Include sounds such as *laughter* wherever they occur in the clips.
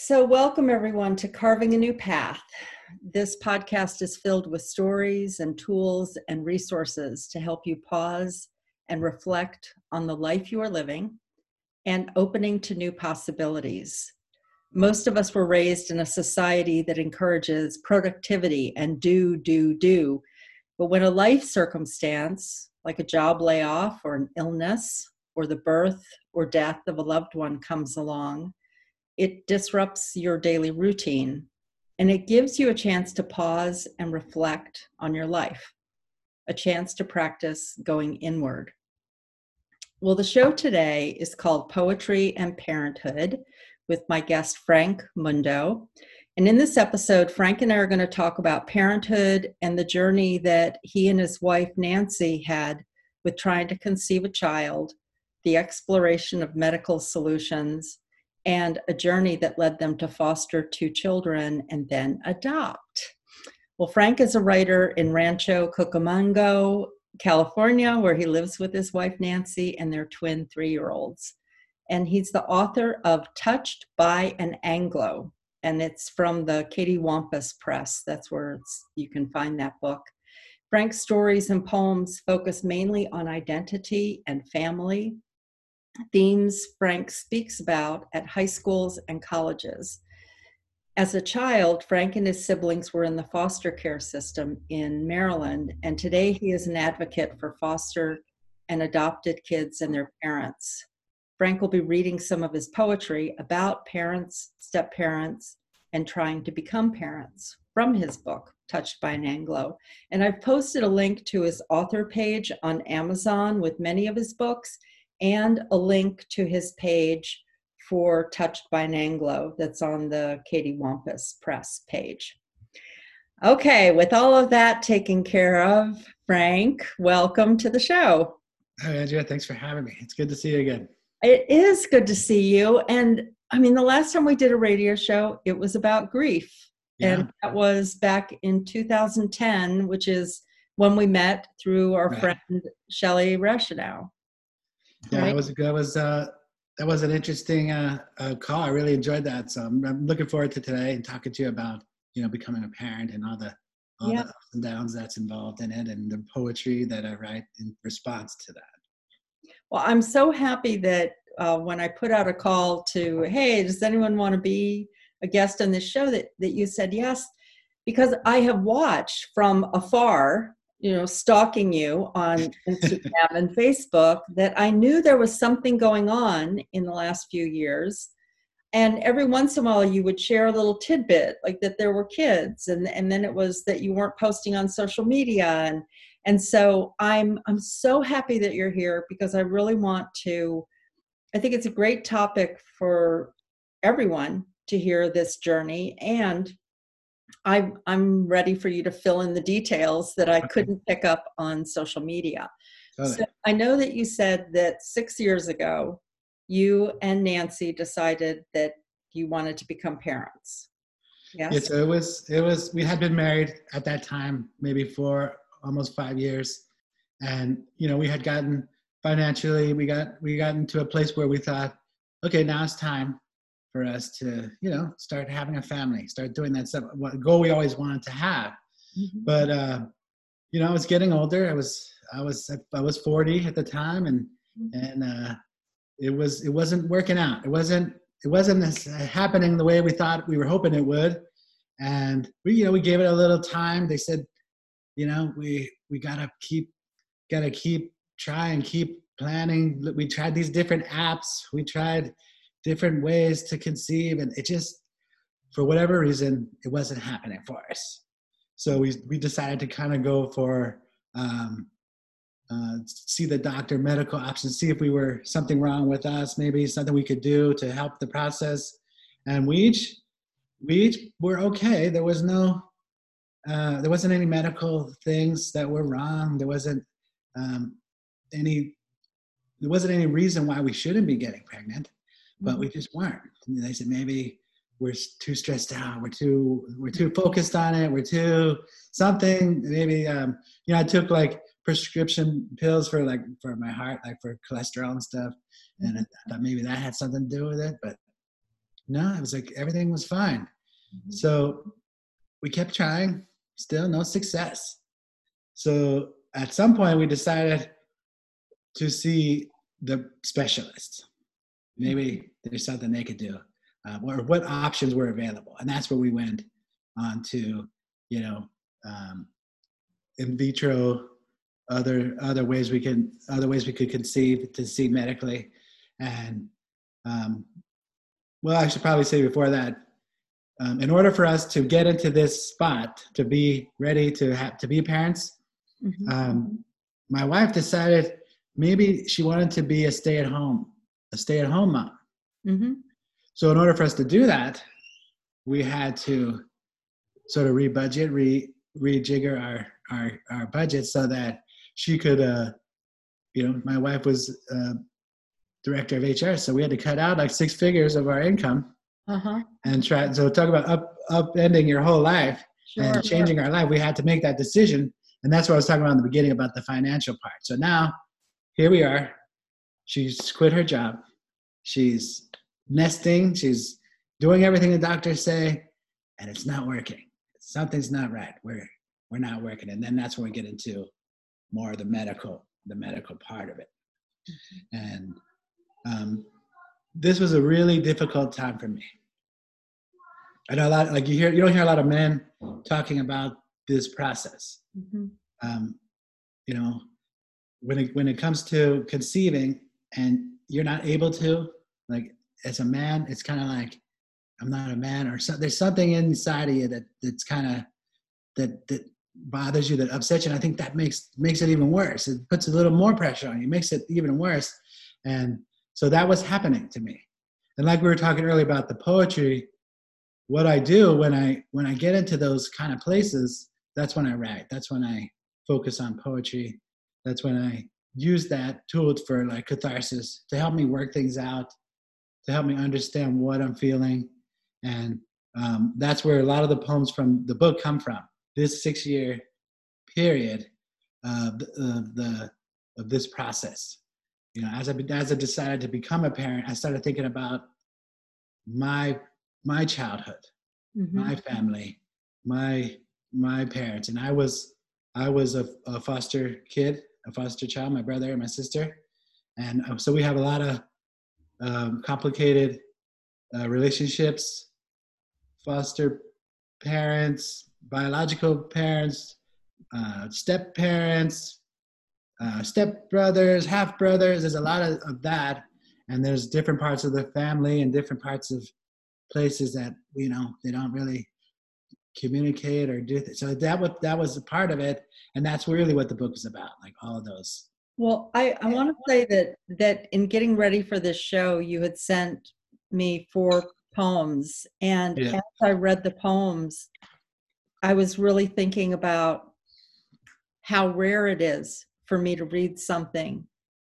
So, welcome everyone to Carving a New Path. This podcast is filled with stories and tools and resources to help you pause and reflect on the life you are living and opening to new possibilities. Most of us were raised in a society that encourages productivity and do, do, do. But when a life circumstance, like a job layoff or an illness or the birth or death of a loved one, comes along, it disrupts your daily routine and it gives you a chance to pause and reflect on your life, a chance to practice going inward. Well, the show today is called Poetry and Parenthood with my guest, Frank Mundo. And in this episode, Frank and I are going to talk about parenthood and the journey that he and his wife, Nancy, had with trying to conceive a child, the exploration of medical solutions, and a journey that led them to foster two children and then adopt. Well, Frank is a writer in Rancho Cucamonga, California, where he lives with his wife Nancy and their twin three year olds. And he's the author of Touched by an Anglo, and it's from the Cattywampus Press. That's where you can find that book. Frank's stories and poems focus mainly on identity and family, themes Frank speaks about at high schools and colleges. As a child, Frank and his siblings were in the foster care system in Maryland, and today he is an advocate for foster and adopted kids and their parents. Frank will be reading some of his poetry about parents, step parents, and trying to become parents from his book, Touched by an Anglo. And I've posted a link to his author page on Amazon with many of his books and a link to his page for Touched by an Anglo that's on the Cattywampus Press page. Okay, with all of that taken care of, Frank, welcome to the show. Hi, Andrea. Thanks for having me. It's good to see you again. It is good to see you. And I mean, the last time we did a radio show, it was about grief. Yeah. And that was back in 2010, which is when we met through our right. friend Shelly Rashenow. Yeah, right? that was that was uh, that was an interesting uh, uh, call. I really enjoyed that. So I'm, I'm, looking forward to today and talking to you about you know becoming a parent and all the all yeah. the ups and downs that's involved in it and the poetry that I write in response to that. Well, I'm so happy that uh, when I put out a call to, hey, does anyone want to be a guest on this show, that that you said yes, because I have watched from afar you know stalking you on instagram and facebook that i knew there was something going on in the last few years. And every once in a while you would share a little tidbit like that there were kids and and then it was that you weren't posting on social media. And and so i'm i'm so happy that you're here because i really want to i think it's a great topic for everyone to hear this journey and I, I'm ready for you to fill in the details that I couldn't pick up on social media. So I know that you said that six years ago, you and Nancy decided that you wanted to become parents. Yes. Yeah, so it was it was we had been married at that time maybe for almost five years, and you know we had gotten financially we got we got into a place where we thought, okay, now it's time for us to you know start having a family start doing that stuff what goal we always wanted to have. Mm-hmm. but uh you know i was getting older. I was i was i was 40 at the time and mm-hmm. and uh it was it wasn't working out. It wasn't it wasn't this happening the way we thought we were hoping it would. And we you know we gave it a little time. They said you know we we gotta keep gotta keep try and keep planning. We tried these different apps. We tried different ways to conceive and it just for whatever reason it wasn't happening for us. So we we decided to kind of go for um, uh, see the doctor medical options see if we were something wrong with us maybe something we could do to help the process. And we each we each were okay. There was no uh, there wasn't any medical things that were wrong. There wasn't um, any there wasn't any reason why we shouldn't be getting pregnant but we mm-hmm. just weren't. And they said maybe we're too stressed out. We're too we're too focused on it. We're too something. Maybe um, you know I took like prescription pills for like for my heart, like for cholesterol and stuff, and I thought maybe that had something to do with it. But no, it was like everything was fine. Mm-hmm. So we kept trying, still no success. So at some point, we decided to see the specialist. Maybe there's something they could do, uh, or what options were available, and that's where we went on to, you know, um, in vitro, other other ways we can other ways we could conceive to see medically, and um, well, I should probably say before that, um, in order for us to get into this spot to be ready to have to be parents, Mhm. um, my wife decided maybe she wanted to be a stay-at-home, a stay-at-home mom. Mhm. So in order for us to do that, we had to sort of rebudget, re rejigger our our our budget so that she could, uh, you know, my wife was uh, director of HR, so we had to cut out like six figures of our income Uh-huh. and try. So talk about up upending your whole life Sure. and changing our life. We had to make that decision, and that's what I was talking about in the beginning about the financial part. So now, here we are. She's quit her job. She's nesting. She's doing everything the doctors say, and it's not working. Something's not right. We're we're not working, and then that's when we get into more of the medical the medical part of it. And um, this was a really difficult time for me. I know a lot, like you hear, you don't hear a lot of men talking about this process. Mhm. Um, you know, when it when it comes to conceiving and you're not able to, like as a man, it's kind of like I'm not a man, or so, there's something inside of you that that's kind of that that bothers you, that upsets you. And I think that makes makes it even worse. It puts a little more pressure on you, makes it even worse. And so that was happening to me. And like we were talking earlier about the poetry, what I do when I when I get into those kind of places, that's when I write. That's when I focus on poetry. That's when I use that tool for like catharsis to help me work things out, to help me understand what I'm feeling, and um, that's where a lot of the poems from the book come from. This six-year period of of the of this process. You know, as I as I decided to become a parent, I started thinking about my my childhood Mhm. my family, my my parents, and I was I was a, a foster kid, a foster child, my brother and my sister, and um, so we have a lot of um, complicated uh, relationships, foster parents, biological parents, uh, step parents, uh, step brothers, half brothers. There's a lot of, of that, and there's different parts of the family and different parts of places that you know they don't really communicate or do th- so that was that was a part of it and that's really what the book is about like all of those. Well, I, I want to say that that in getting ready for this show, you had sent me four poems, and Yeah. as I read the poems, I was really thinking about how rare it is for me to read something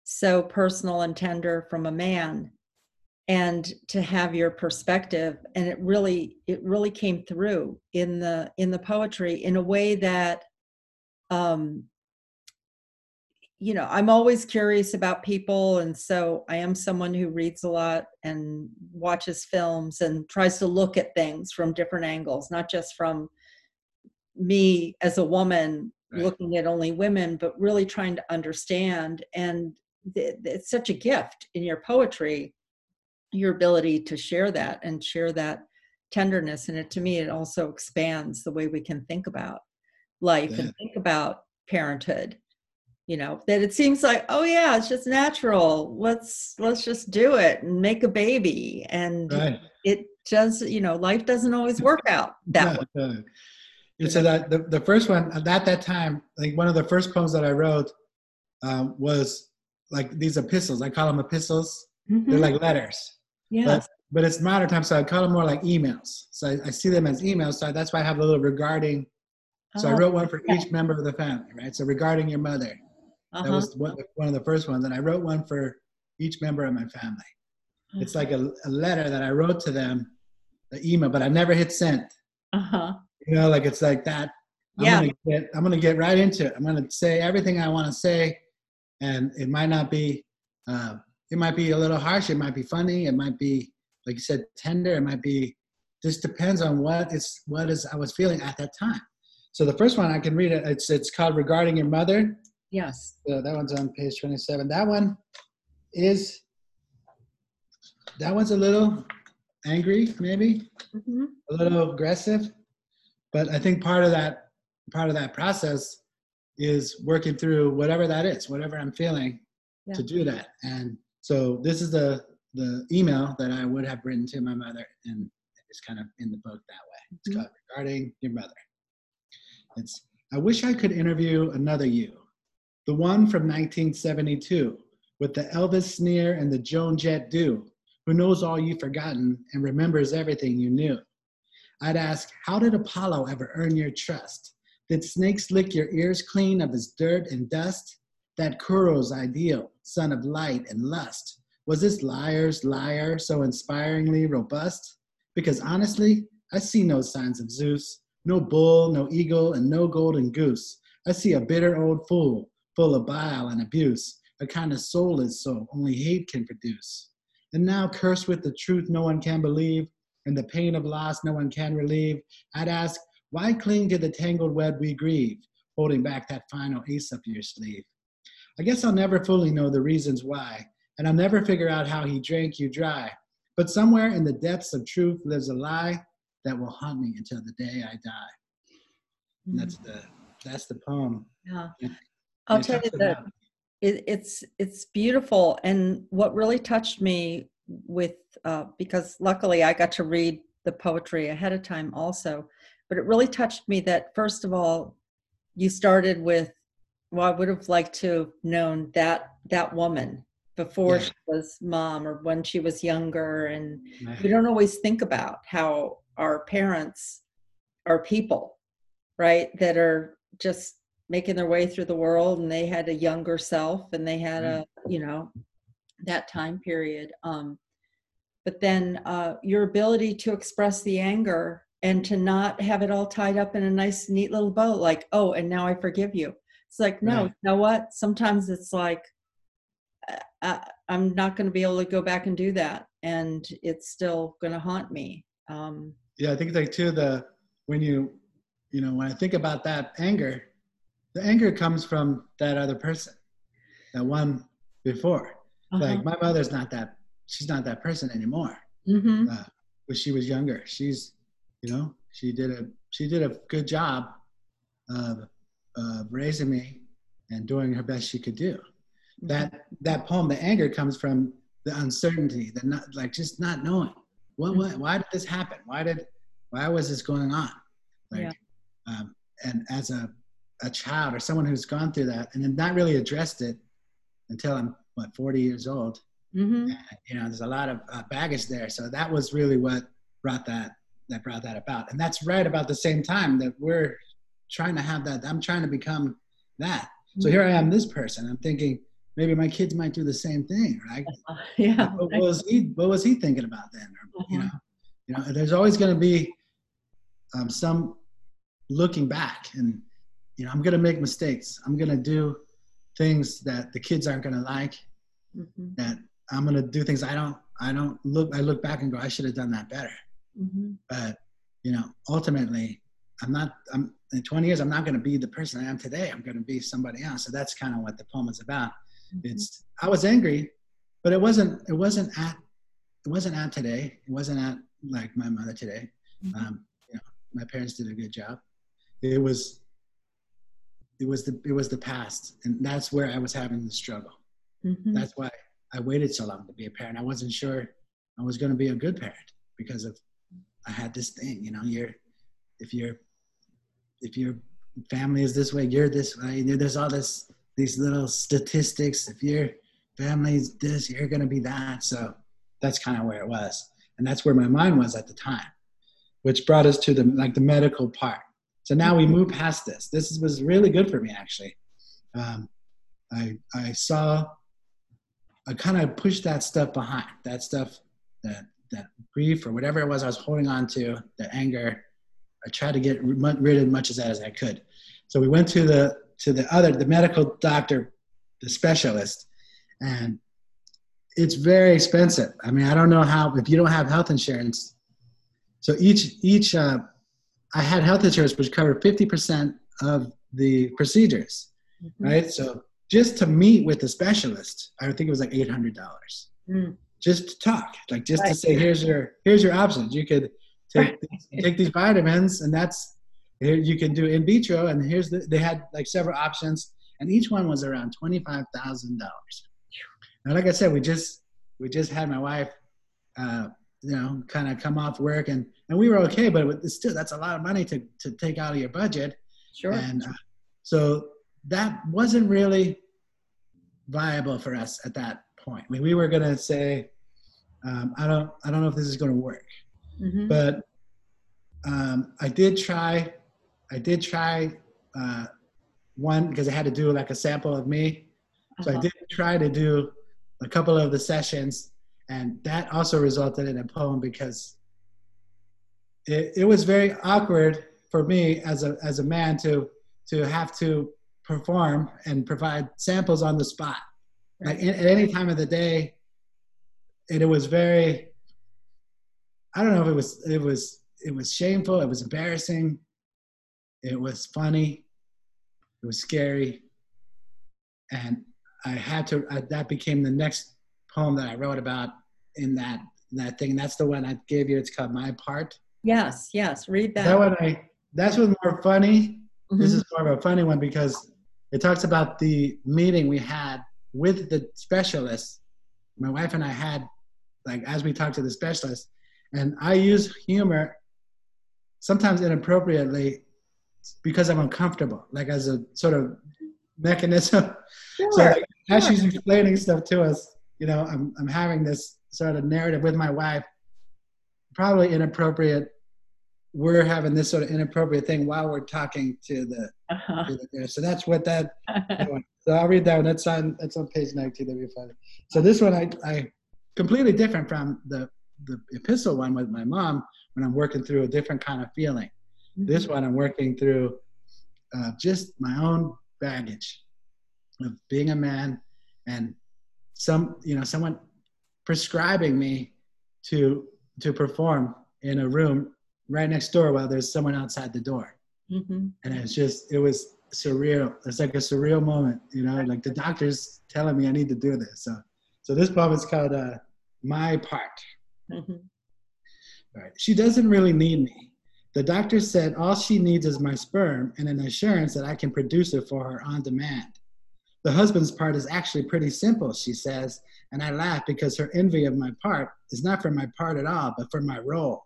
so personal and tender from a man and to have your perspective. And it really it really came through in the in the poetry in a way that um you know i'm always curious about people. And so i am someone who reads a lot and watches films and tries to look at things from different angles not just from me as a woman Right. looking at only women but really trying to understand. And it's such a gift in your poetry your ability to share that and share that tenderness. And it to me it also expands the way we can think about life Yeah. and think about parenthood. You know that it seems like oh yeah it's just natural. Let's let's just do it and make a baby. And right. it does you know life doesn't always work out that way. Yeah, yeah. it's a, that the, the first one at that time like one of the first poems that i wrote um, was like these epistles. I call them epistles. They're Mhm. like letters yes but, but it's modern time so i call them more like emails so i, I see them as emails so that's why i have a little regarding so i Oh, wrote one for yeah. each member of the family right so regarding your mother That uh-huh. was one, one of the first ones. And I wrote one for each member of my family. It's like a, a letter that I wrote to them, the email, but I never hit send. uh-huh You know, like it's like that. I'm Yeah. gonna get I'm gonna get right into it. I'm gonna say everything I want to say, and it might not be uh, it might be a little harsh. It might be funny. It might be like you said, tender. It might be just depends on what is what is I was feeling at that time. So the first one I can read it. It's it's called regarding your mother. Yes. So that one's on page 27. That one is that one's a little angry, maybe Mm-hmm. a little aggressive, but I think part of that part of that process is working through whatever that is, whatever I'm feeling, Yeah. to do that. And so this is the the email that I would have written to my mother, and it's kind of in the book that way. It's Mhm. called regarding your mother. It's I wish I could interview another you, the one from 1972 with the Elvis sneer and the Joan Jett do, who knows all you've forgotten and remembers everything you knew. I'd ask, how did Apollo ever earn your trust? Did snakes lick your ears clean of his dirt and dust? That kouros ideal, son of light and lust, was this liar's liar so inspiringly robust? Because honestly, I see no signs of Zeus, no bull, no eagle, and no golden goose. I see a bitter old fool, full of bile and abuse, a kind of soulless soul only hate can produce. And now, cursed with the truth no one can believe, and the pain of loss no one can relieve, I'd ask, why cling to the tangled web we grieve, holding back that final ace up your sleeve? I guess I'll never fully know the reasons why, and I'll never figure out how he drank you dry. But somewhere in the depths of truth lives a lie that will haunt me until the day I die. And that's the that's the poem. Yeah. And I'll tell you that it, it's it's beautiful and what really touched me with uh, because luckily i got to read the poetry ahead of time also but it really touched me that first of all you started with well i would have liked to have known that that woman before Yeah. she was mom or when she was younger and we don't always think about how our parents are people right? That are just making their way through the world and they had a younger self and they had a you know that time period. Um but then uh your ability to express the anger and to not have it all tied up in a nice neat little bow like oh and now i forgive you it's like no Right. you know what sometimes it's like uh, uh, i'm not going to be able to go back and do that and it's still going to haunt me um yeah, I think like too the when you you know when I think about that anger, the anger comes from that other person, that one before. Like my mother's not that she's not that person anymore. hmm Uh, when she was younger, she's you know she did a she did a good job of of raising me and doing her best she could do. That that poem, the anger comes from the uncertainty, the not like just not knowing what, what why did this happen? Why did why was this going on? Like, Yeah. um, and as a a child or someone who's gone through that and then not really addressed it until I'm what 40 years old. Mm-hmm. You know, there's a lot of uh, baggage there. So that was really what brought that that brought that about. And that's right about the same time that we're trying to have that. I'm trying to become that. So here I am, this person. I'm thinking maybe my kids might do the same thing, right? *laughs* yeah what was he what was he thinking about then or, you Mhm. know you know there's always going to be um, some looking back and you know i'm going to make mistakes i'm going to do things that the kids aren't going to like Mhm, that i'm going to do things i don't i don't look i look back and go i should have done that better mhm. but you know ultimately i'm not i'm in 20 years i'm not going to be the person i am today. I'm going to be somebody else. So that's kind of what the poem is about. It's i was angry but it wasn't it wasn't at it wasn't at today. It wasn't at like my mother today. Mhm. um you know my parents did a good job. It was it was the it was the past and that's where i was having the struggle. Mhm. that's why i waited so long to be a parent. I wasn't sure i was going to be a good parent because of i had this thing you know you're if you're if your family is this way you're this way there's all this these little statistics if your family's this you're to be that. So that's kind of where it was. And that's where my mind was at the time which brought us to the like the medical part. So now we move past this. This was really good for me actually. Um, i i saw i kind of pushed that stuff behind that stuff that that grief or whatever it was i was holding on to the anger i tried to get rid of as much of that as i could so we went to the to the other the medical doctor the specialist and it's very expensive. I mean, I don't know how if you don't have health insurance. So each each uh, I had health insurance which covered fifty percent of the procedures, mm-hmm. right? So just to meet with the specialist, I think it was like eight hundred dollars. Mm. Just to talk, like just right. to say, here's your here's your options. You could take *laughs* these, take these vitamins, and that's here you can do in vitro. And here's the they had like several options, and each one was around twenty five thousand dollars. And like I said, we just we just had my wife, uh, you know, kind of come off work, and and we were okay, but it's still that's a lot of money to to take out of your budget. Sure. And uh, so that wasn't really viable for us at that point. I mean, we were gonna say, um, I don't I don't know if this is gonna work, mm-hmm. but um, I did try. I did try uh, one because I had to do like a sample of me. So uh-huh. I did try to do a couple of the sessions, and that also resulted in a poem because it, it was very awkward for me as a as a man to to have to perform and provide samples on the spot like at any time of the day and it was very i don't know if it was it was it was shameful it was embarrassing it was funny it was scary and I had to. I, that became the next poem that I wrote about in that in that thing. That's the one I gave you. It's called My Part. Yes, yes. Read that. That one I. That's one more funny. Mm-hmm. This is more of a funny one because it talks about the meeting we had with the specialist. My wife and I had, like, as we talked to the specialist, and I use humor sometimes inappropriately because I'm uncomfortable, like as a sort of mechanism. *laughs* Sure. So as she's explaining stuff to us, you know, I'm I'm having this sort of narrative with my wife, probably inappropriate. We're having this sort of inappropriate thing while we're talking to the. Uh-huh. To the so that's what that. *laughs* so I'll read that one. That's on that's on page 19. That'd be funny. So this one I I completely different from the the epistle one with my mom when I'm working through a different kind of feeling. Mm-hmm. This one I'm working through uh, just my own baggage of being a man and some you know someone prescribing me to to perform in a room right next door while there's someone outside the door mm-hmm. and it's just it was surreal it's like a surreal moment you know like the doctor's telling me i need to do this so so this poem is called uh, my part mm-hmm. Right she doesn't really need me the doctor said all she needs is my sperm and an assurance that I can produce it for her on demand. The husband's part is actually pretty simple, she says, and I laugh because her envy of my part is not for my part at all, but for my role.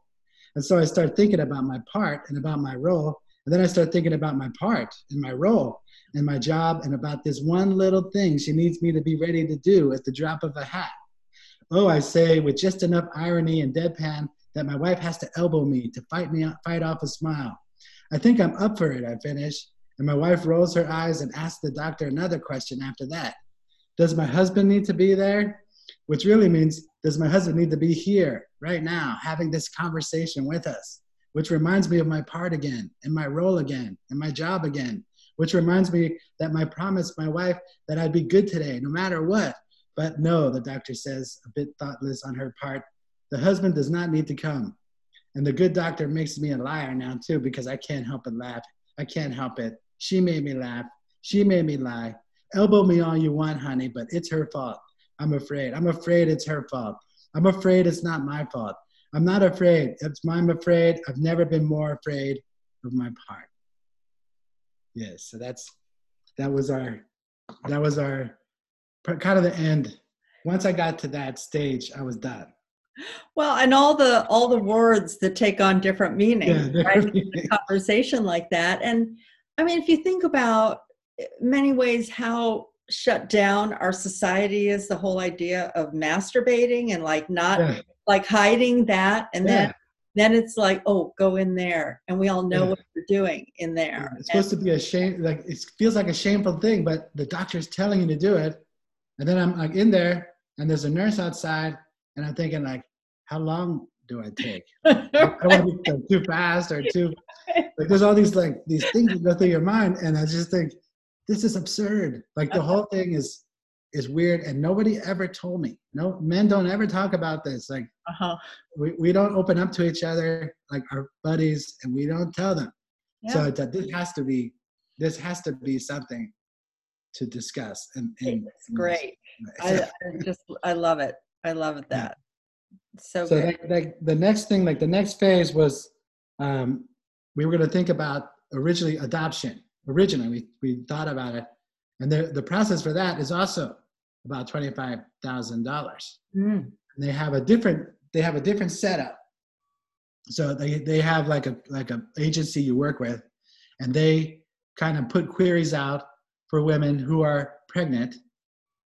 And so I start thinking about my part and about my role, and then I start thinking about my part and my role and my job and about this one little thing she needs me to be ready to do at the drop of a hat. Oh, I say, with just enough irony and deadpan that my wife has to elbow me to fight me fight off a smile. I think I'm up for it, I finish, and my wife rolls her eyes and asks the doctor another question after that. Does my husband need to be there? Which really means, does my husband need to be here right now, having this conversation with us? Which reminds me of my part again, and my role again, and my job again. Which reminds me that my promise, my wife, that I'd be good today, no matter what. But no, the doctor says, a bit thoughtless on her part. The husband does not need to come. And the good doctor makes me a liar now, too, because I can't help but laugh. I can't help it. She made me laugh. She made me lie. Elbow me all you want, honey, but it's her fault. I'm afraid. I'm afraid it's her fault. I'm afraid it's not my fault. I'm not afraid. It's I'm afraid. I've never been more afraid of my part. Yes, so that's that was our that was our kind of the end. Once I got to that stage, I was done. Well and all the all the words that take on different meanings yeah, right? conversation like that. And i mean if you think about eh, many ways how shut down our society is the whole idea of masturbating and like not yeah. like hiding that and yeah. then then it's like oh go in there and we all know what you're doing in there. It's supposed to be a shame like it feels like a shameful thing but the doctor's telling you to do it and then i'm like in there and there's a nurse outside and I'm thinking like, how long do I take? *laughs* I don't want to be too fast or too *laughs* like. There's all these like these things that go through your mind, and I just think this is absurd. Like the whole thing is is weird and nobody ever told me no men don't ever talk about this like uh-huh. we, we don't open up to each other like our buddies and we don't tell them yeah. so this has to be this has to be something to discuss and, and it's great I, I, just i love it i love it that yeah. so, so the next thing like the next phase was um we were going to think about originally adoption originally we, we thought about it and the, the process for that is also about $25,000. Mm. They have a different they have a different setup. So they, they have like a like a agency you work with and they kind of put queries out for women who are pregnant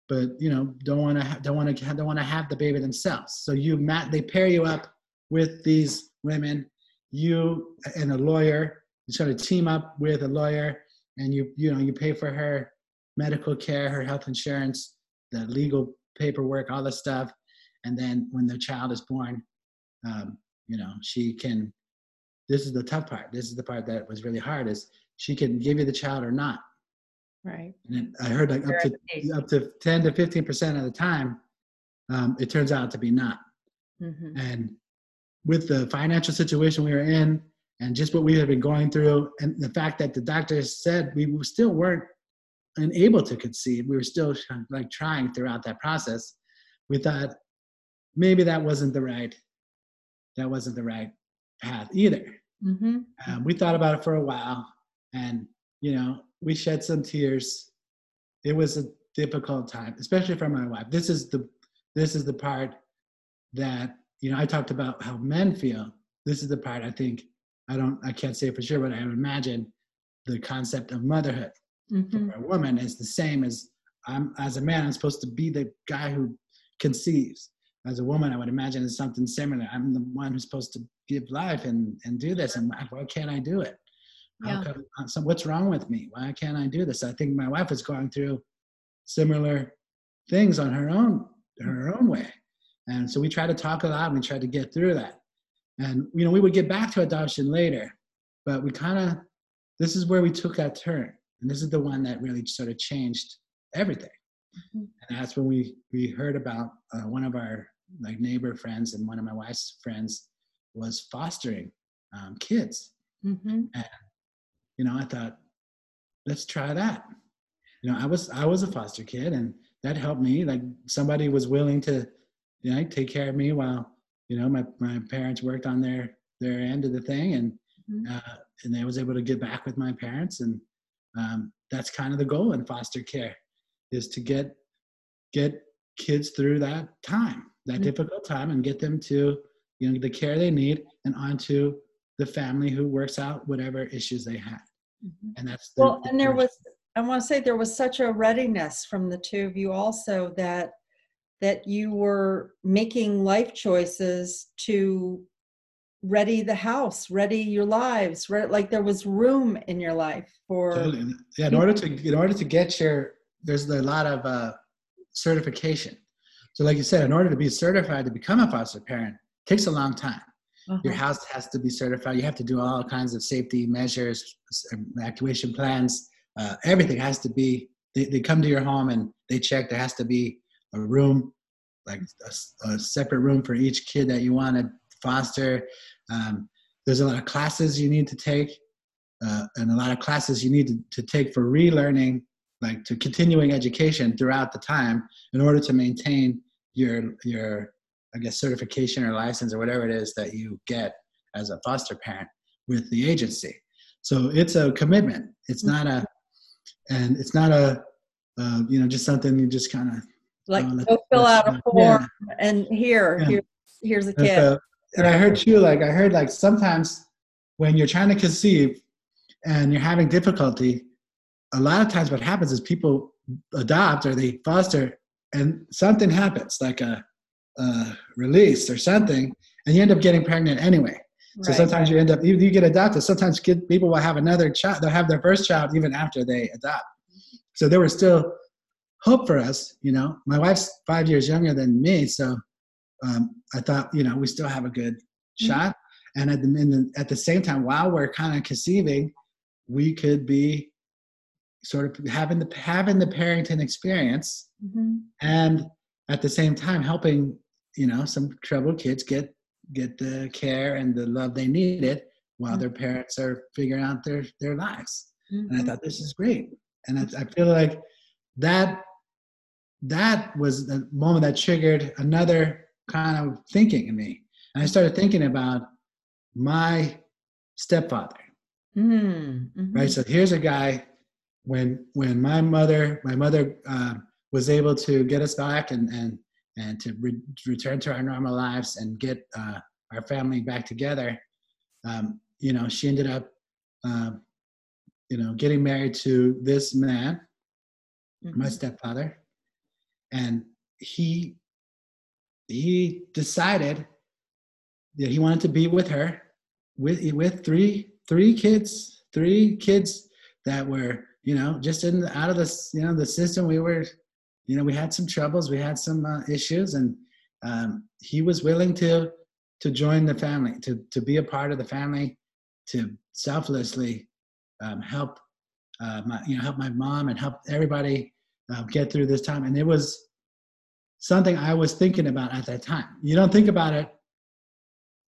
but you know don't want to don't want to don't want to have the baby themselves. So you mat they pair you up with these women you and a lawyer you sort of team up with a lawyer and you you know you pay for her medical care her health insurance the legal paperwork, all the stuff. And then when the child is born, um, you know, she can, this is the tough part. This is the part that was really hard is she can give you the child or not. Right. And I heard like up to, up to 10 to 15% of the time, um, it turns out to be not. Mm-hmm. And with the financial situation we were in and just what we had been going through and the fact that the doctors said we still weren't unable to conceive. We were still like trying throughout that process. We thought maybe that wasn't the right that wasn't the right path either. Mm-hmm. Um, we thought about it for a while, and you know, we shed some tears. It was a difficult time, especially for my wife. This is the this is the part that you know I talked about how men feel. This is the part I think I don't I can't say for sure, but I imagine the concept of motherhood mm-hmm. for a woman is the same as I'm as a man. I'm supposed to be the guy who conceives. As a woman, I would imagine it's something similar. I'm the one who's supposed to give life and and do this, and why can't I do it? Yeah. Come, so what's wrong with me? Why can't I do this? I think my wife is going through similar things on her own her own way, and so we try to talk a lot. And we try to get through that, and you know we would get back to adoption later, but we kind of this is where we took that turn and this is the one that really sort of changed everything. Mm-hmm. And that's when we we heard about uh, one of our like neighbor friends and one of my wife's friends was fostering um, kids. Mm-hmm. And you know, I thought, let's try that. You know, I was I was a foster kid, and that helped me. Like somebody was willing to, you know, take care of me while you know my my parents worked on their their end of the thing, and mm-hmm. uh, and I was able to get back with my parents and um, that's kind of the goal in foster care is to get get kids through that time that mm-hmm. difficult time and get them to you know the care they need and onto the family who works out whatever issues they have mm-hmm. and that's the, well the and there was i want to say there was such a readiness from the two of you also that that you were making life choices to ready the house ready your lives right like there was room in your life for totally. yeah in order to in order to get your there's a lot of uh, certification so like you said in order to be certified to become a foster parent takes a long time uh-huh. your house has to be certified you have to do all kinds of safety measures evacuation plans uh, everything has to be they, they come to your home and they check there has to be a room like a, a separate room for each kid that you want to foster. Um, there's a lot of classes you need to take, uh, and a lot of classes you need to, to take for relearning, like to continuing education throughout the time, in order to maintain your your I guess certification or license or whatever it is that you get as a foster parent with the agency. So it's a commitment. It's not a, and it's not a, uh, you know, just something you just kind of like uh, go fill out a form yeah. and here, yeah. here, here's a kid and I heard too, like I heard like sometimes when you're trying to conceive and you're having difficulty, a lot of times what happens is people adopt or they foster and something happens, like a, a release or something, and you end up getting pregnant anyway. Right. So sometimes you end up, you, you get adopted. Sometimes kid, people will have another child, they'll have their first child even after they adopt. So there was still hope for us, you know. My wife's five years younger than me, so um, I thought, you know, we still have a good mm-hmm. shot. And at the, the, at the same time, while we're kind of conceiving, we could be sort of having the having the parenting experience mm-hmm. and at the same time helping you know some troubled kids get get the care and the love they needed while mm-hmm. their parents are figuring out their their lives mm-hmm. and i mm-hmm. thought this is great and I, I feel like that that was the moment that triggered another kind of thinking in me and i started thinking about my stepfather mm-hmm. right so here's a guy when when my mother my mother uh, was able to get us back and and and to re- return to our normal lives and get uh, our family back together um, you know she ended up uh, you know getting married to this man mm-hmm. my stepfather and he he decided that he wanted to be with her with with three three kids three kids that were you know just in out of the you know the system we were you know we had some troubles we had some uh, issues and um, he was willing to to join the family to to be a part of the family to selflessly um, help uh, my you know help my mom and help everybody uh, get through this time. And it was something i was thinking about at that time. You don't think about it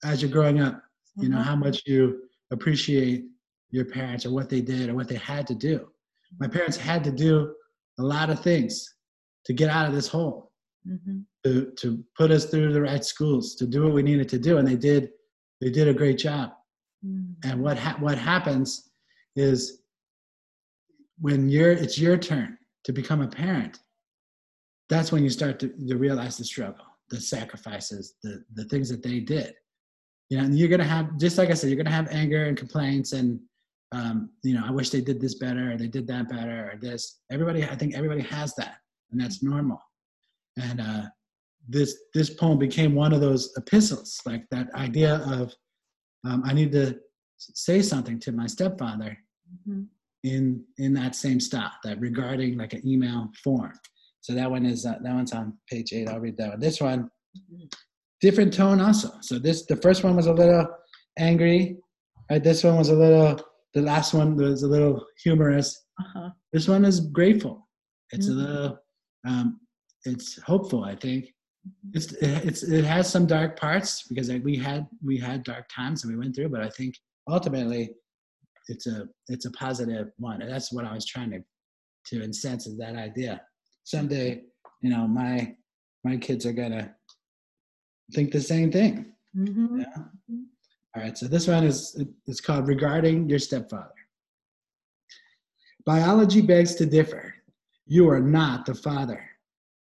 as you're growing up you know mm-hmm. how much you appreciate your parents or what they did or what they had to do. My parents had to do a lot of things to get out of this hole mm-hmm. to to put us through the right schools to do what we needed to do and they did they did a great job mm-hmm. and what ha- what happens is when you're it's your turn to become a parent that's when you start to, to realize the struggle the sacrifices the the things that they did you know and you're gonna have just like i said you're gonna have anger and complaints and um, you know i wish they did this better or they did that better or this everybody i think everybody has that and that's normal. And uh, this this poem became one of those epistles like that idea of um, i need to say something to my stepfather mm-hmm. in in that same style that regarding like an email form. So that one is uh, that one's on page eight. I'll read that one. This one different tone also. So this the first one was a little angry right? This one was a little the last one was a little humorous. Uh-huh. this one is grateful. It's mm-hmm. a little um, it's hopeful i think. Mm-hmm. it's it's it has some dark parts because we had we had dark times that we went through but i think ultimately it's a it's a positive one. And that's what i was trying to to incense is that idea. Someday you know my my kids are gonna think the same thing. Mm-hmm. yeah. All right so this one is it's called regarding your stepfather. Biology begs to differ you are not the father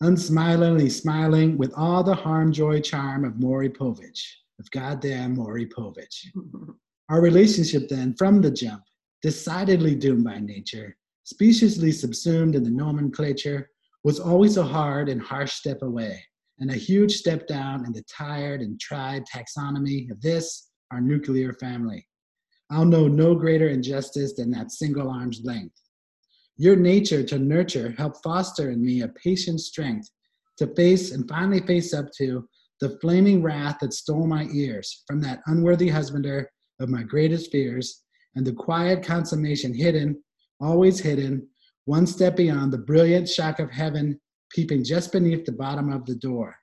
unsmilingly smiling with all the harm joy charm of Maury Povich, of goddamn Maury Povich. *laughs* Our relationship then, from the jump, decidedly doomed by nature, speciously subsumed in the nomenclature, was always a hard and harsh step away, and a huge step down in the tired and tried taxonomy of this, our nuclear family. I'll know no greater injustice than that single arm's length. Your nature to nurture helped foster in me a patient strength to face and finally face up to the flaming wrath that stole my ears from that unworthy husbander of my greatest fears, and the quiet consummation hidden, always hidden, one step beyond the brilliant shock of heaven peeping just beneath the bottom of the door.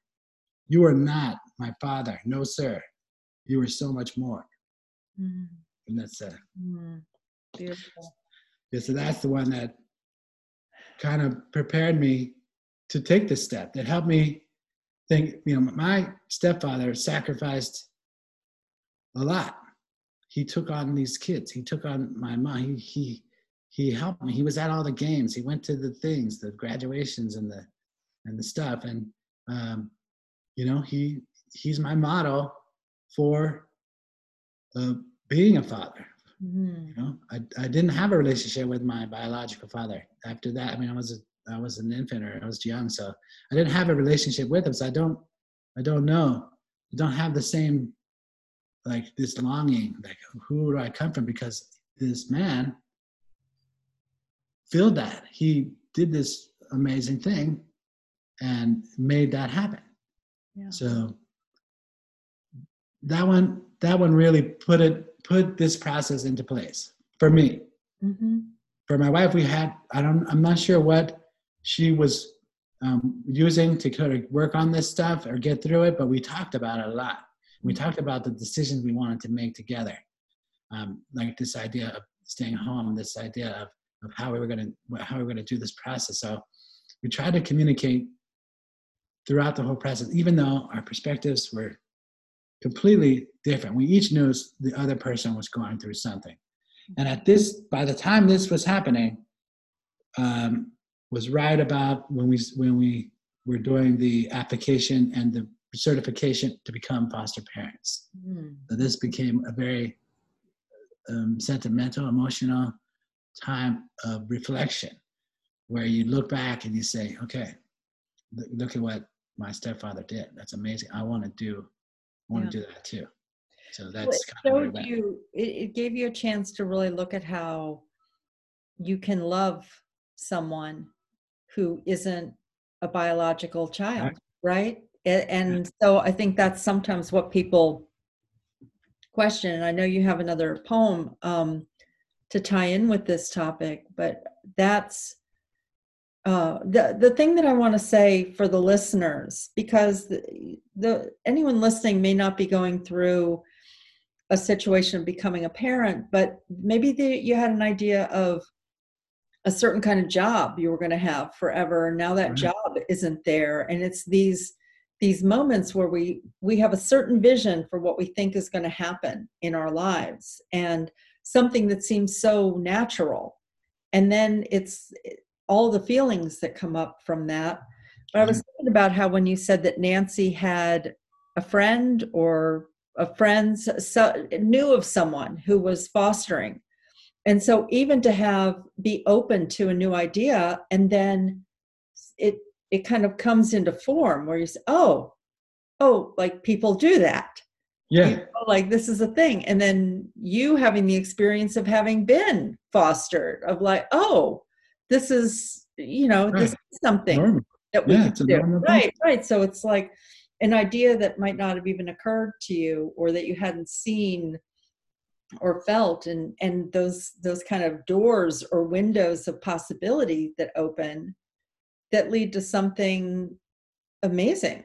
You are not my father, no, sir. You are so much more. Mm. And that's it. Mm. Beautiful. Yeah, so that's the one that kind of prepared me to take this step. It helped me think, you know, my stepfather sacrificed a lot he took on these kids. He took on my mom. He he he helped me. He was at all the games. He went to the things, the graduations and the and the stuff. And um, you know, he he's my model for uh, being a father. Mm-hmm. You know, I I didn't have a relationship with my biological father after that. I mean, I was a, I was an infant or I was young, so I didn't have a relationship with him. So I don't I don't know. I don't have the same like this longing, like who do I come from? Because this man filled that. He did this amazing thing and made that happen. Yeah. So that one, that one really put it put this process into place for me. Mm-hmm. For my wife, we had I don't I'm not sure what she was um, using to kind of work on this stuff or get through it, but we talked about it a lot. We Mm-hmm. talked about the decisions we wanted to make together, um, like this idea of staying home, this idea of, of how we were going to how we were going to do this process. So we tried to communicate throughout the whole process, even though our perspectives were completely different. We each knew the other person was going through something. And at this, by the time this was happening, um, was right about when we when we were doing the application and the certification to become foster parents. Mm. So this became a very um, sentimental, emotional time of reflection, where you look back and you say, "Okay, look, at what my stepfather did. That's amazing. I want to do, want to do that too." So Well, that's it kind of where it showed you it, it gave you a chance to really look at how you can love someone who isn't a biological child right, A- and so i think that's sometimes what people question and i know you have another poem um, to tie in with this topic but that's uh, the the thing that I want to say for the listeners, because the, the anyone listening may not be going through a situation of becoming a parent, but maybe they, you had an idea of a certain kind of job you were going to have forever, and now that Right. job isn't there, and it's these these moments where we we have a certain vision for what we think is going to happen in our lives, and something that seems so natural, and then it's all the feelings that come up from that. But I was mm-hmm. thinking about how when you said that Nancy had a friend or a friend's so, knew of someone who was fostering. And so even to have be open to a new idea and then it it kind of comes into form where you say, oh, oh, like people do that. Yeah, You know, like this is a thing. And then you having the experience of having been fostered, of like, oh, this is, you know, this is something normal. that we Yeah, can do. normal thing. Right, right. So it's like an idea that might not have even occurred to you or that you hadn't seen or felt and and those those kind of doors or windows of possibility that open that lead to something amazing.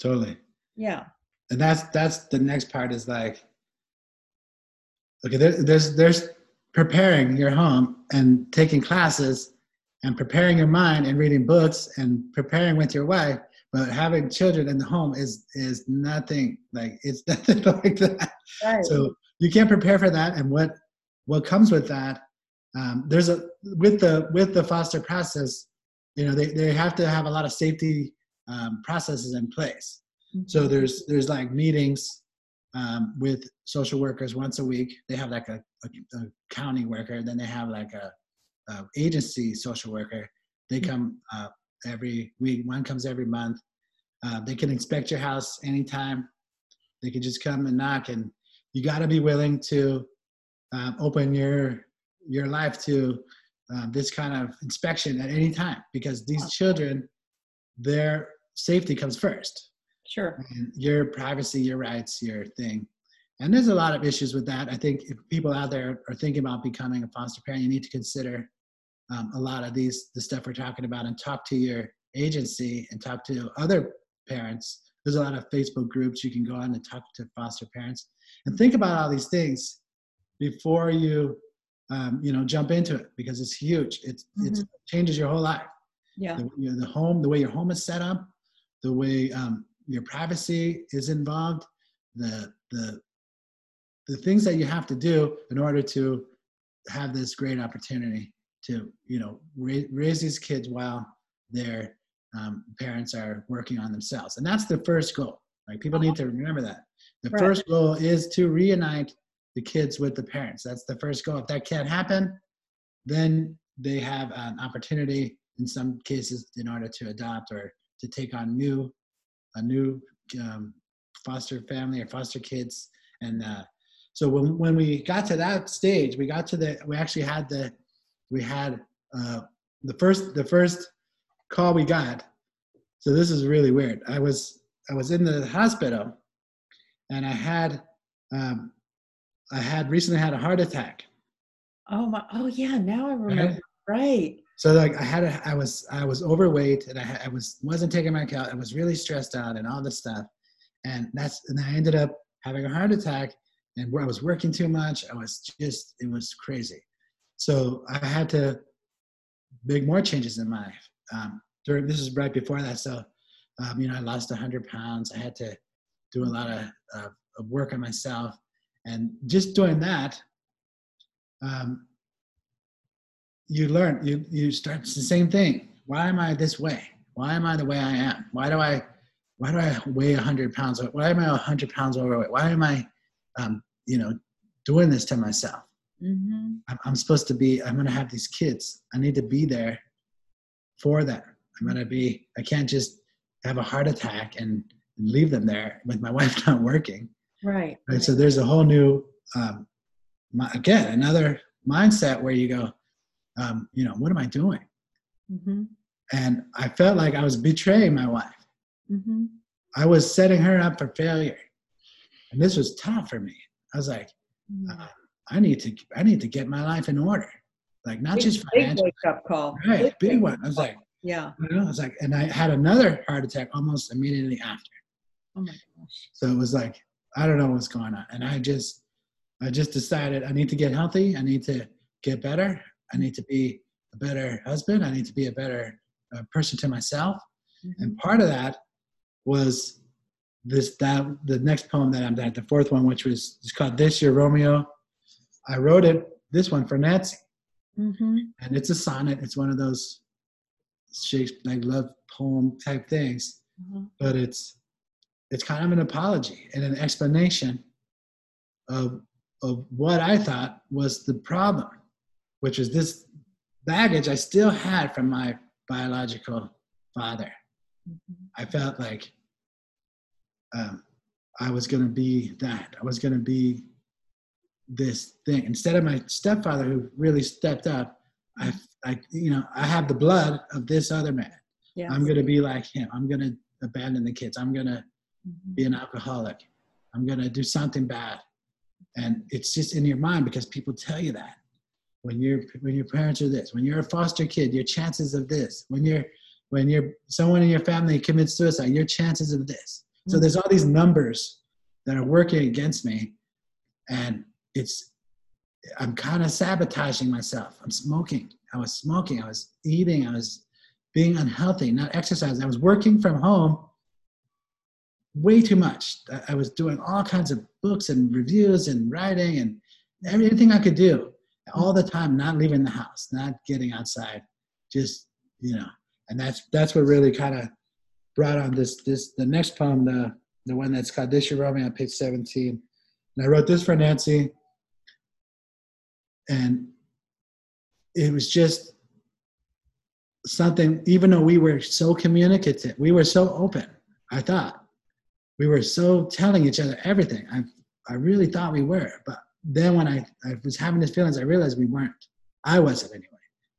totally. Yeah. and that's that's the next part is like okay there, there's there's preparing your home and taking classes and preparing your mind and reading books and preparing with your wife but having children in the home is is nothing like it's *laughs* nothing like that Right. so you can't prepare for that and what what comes with that um, there's a with the with the foster process you know they, they have to have a lot of safety um, processes in place so there's there's like meetings um, with social workers once a week. They have like a, a, a county worker, then they have like a, a agency social worker. They come uh, every week. One comes every month. Uh, they can inspect your house anytime. They can just come and knock, and you got to be willing to um, open your your life to uh, this kind of inspection at any time because these children, their safety comes first Sure. and your privacy, your rights, your thing. And there's a lot of issues with that. I think if people out there are thinking about becoming a foster parent, you need to consider um, a lot of these, the stuff we're talking about, and talk to your agency and talk to other parents. There's a lot of Facebook groups you can go on and talk to foster parents and think about all these things before you, um, you know, jump into it because it's huge. It's it's it changes your whole life Yeah. the, the home, the way your home is set up, the way um, your privacy is involved, the the the things that you have to do in order to have this great opportunity to you know ra- raise these kids while their um, parents are working on themselves, and that's the first goal. Like people need to remember that the Right. first goal is to reunite the kids with the parents. That's the first goal. If that can't happen, then they have an opportunity in some cases in order to adopt or to take on new a new um, foster family or foster kids and uh, so when, when we got to that stage we got to the we actually had the we had uh, the first the first call we got so this is really weird i was i was in the hospital and i had um, i had recently had a heart attack Oh my. Oh yeah. Now I remember. Right. so like I had a, I was I was overweight and I, I was wasn't taking my cal. I was really stressed out and all this stuff, and that's and I ended up having a heart attack and where I was working too much. I was just it was crazy. So I had to make more changes in my life. Um, during this is right before that, so um, you know I lost hundred pounds. I had to do a lot of, uh, of work on myself, and just doing that. Um, you learn you you start the same thing why am i this way why am i the way i am why do i why do i weigh 100 pounds why am i 100 pounds overweight why am i um, you know doing this to myself mm-hmm. I'm, I'm supposed to be i'm going to have these kids i need to be there for them i'm going to be i can't just have a heart attack and leave them there with my *laughs* wife not working right, right? so there's a whole new um, again another mindset where you go um, you know, what am I doing? Mm-hmm. And I felt like I was betraying my wife. Mm-hmm. I was setting her up for failure, and this was tough for me. I was like, mm-hmm. uh, I need to, I need to get my life in order, like not big, just financial. Big wake up call. Right, big, big one. I was like, yeah. You know, I was like, and I had another heart attack almost immediately after. Oh my gosh. So it was like, I don't know what's going on, and I just, I just decided I need to get healthy. I need to get better. I need to be a better husband. I need to be a better uh, person to myself. Mm-hmm. And part of that was this that the next poem that I'm at the fourth one, which was it's called "This Year Romeo." I wrote it this one for Nancy, mm-hmm. and it's a sonnet. It's one of those Shakespeare like love poem type things, mm-hmm. but it's it's kind of an apology and an explanation of of what I thought was the problem which was this baggage I still had from my biological father. Mm-hmm. I felt like um, I was going to be that. I was going to be this thing instead of my stepfather who really stepped up. I, I, you know, I have the blood of this other man. Yes. I'm going to be like him. I'm going to abandon the kids. I'm going to mm-hmm. be an alcoholic. I'm going to do something bad. And it's just in your mind because people tell you that when your when your parents are this when you're a foster kid your chances of this when you're when you're someone in your family commits suicide your chances of this so mm-hmm. there's all these numbers that are working against me and it's i'm kind of sabotaging myself. I'm smoking. I was smoking. I was eating. I was being unhealthy not exercising. I was working from home way too much. I was doing all kinds of books and reviews and writing and everything i could do all the time, not leaving the house, not getting outside, just you know. And that's that's what really kind of brought on this this the next poem, the the one that's called "This Year Romeo" on page seventeen. And I wrote this for Nancy, and it was just something. Even though we were so communicative, we were so open. I thought we were so telling each other everything. I I really thought we were, but then when I, I was having these feelings, I realized we weren't. I wasn't anyway.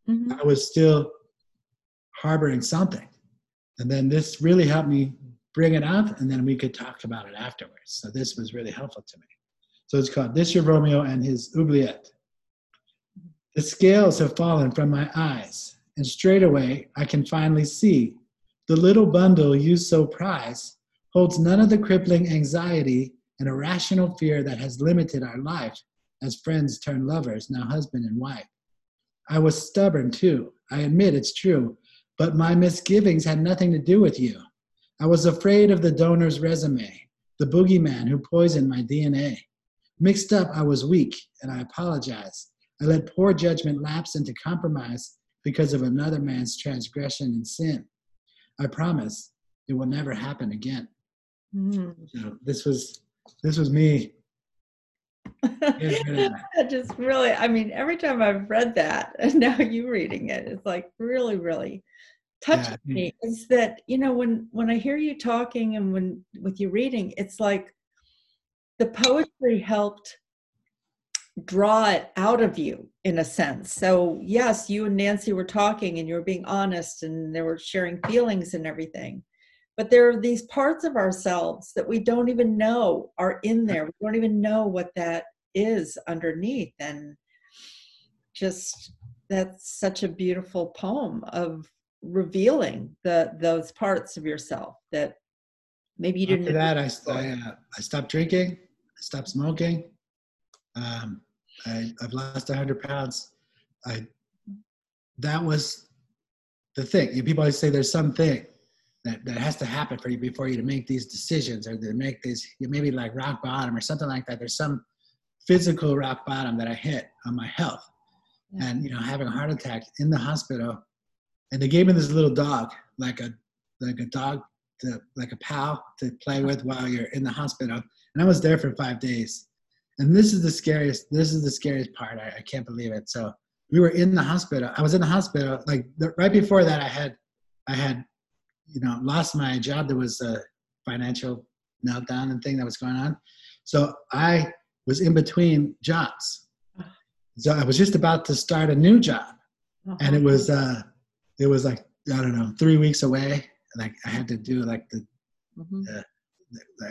Mm-hmm. I was still harboring something. And then this really helped me bring it out, and then we could talk about it afterwards. So this was really helpful to me. So it's called This Year Romeo and His Oubliette. The scales have fallen from my eyes, and straightway I can finally see the little bundle you so prize holds none of the crippling anxiety and irrational fear that has limited our life as friends turn lovers, now husband and wife. I was stubborn too, I admit it's true, but my misgivings had nothing to do with you. I was afraid of the donor's resume, the boogeyman who poisoned my DNA. Mixed up, I was weak, and I apologize. I let poor judgment lapse into compromise because of another man's transgression and sin. I promise it will never happen again. Mm. So this was this was me. *laughs* just really, I mean, every time I've read that, *laughs* and now you reading it, it's like really, really touching yeah. me. Is that you know when when I hear you talking and when with you reading, it's like the poetry helped draw it out of you in a sense. So yes, you and Nancy were talking and you were being honest and they were sharing feelings and everything but there are these parts of ourselves that we don't even know are in there we don't even know what that is underneath and just that's such a beautiful poem of revealing the those parts of yourself that maybe you didn't After that, I, I, uh, I stopped drinking, I stopped smoking. Um, I, I've lost 100 pounds. I, that was the thing. You- People always say there's something that, that has to happen for you before you to make these decisions or to make these, you maybe like rock bottom or something like that. There's some physical rock bottom that I hit on my health. Yeah. And, you know, having a heart attack in the hospital. And they gave me this little dog, like a, like a dog to like a pal to play with while you're in the hospital. And I was there for five days. And this is the scariest. This is the scariest part. I, I can't believe it. So we were in the hospital. I was in the hospital. Like the, right before that, I had, I had, you know, lost my job. There was a financial meltdown and thing that was going on. So I was in between jobs. So I was just about to start a new job and it was uh it was like i don't know three weeks away like i had to do like the Mhm.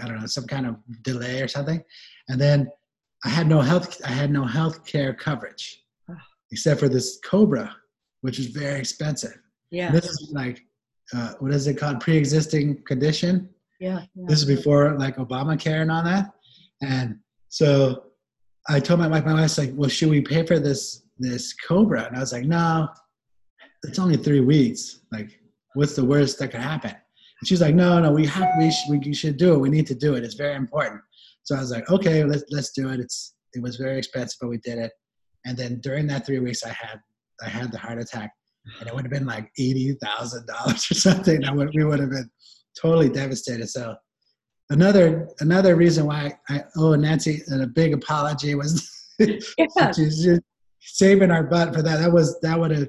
i don't know some kind of delay or something and then i had no health i had no health care coverage *sighs* except for this cobra which is very expensive yeah this is like uh, what is it called pre-existing condition yeah, yeah. this is before like Obamacare and all that. And so I told my wife, my wife's like, well, should we pay for this this Cobra? And I was like, no, it's only three weeks. Like, what's the worst that could happen? And she's like, no, no, we have we should, we should do it. We need to do it. It's very important. So I was like, okay, let's let's do it. It's it was very expensive, but we did it. And then during that three weeks, I had I had the heart attack, and it would have been like eighty thousand dollars or something. I would we would have been totally devastated. So another another reason why I owe Nancy a big apology was *laughs* Yeah. just saving our butt for that. That was that would have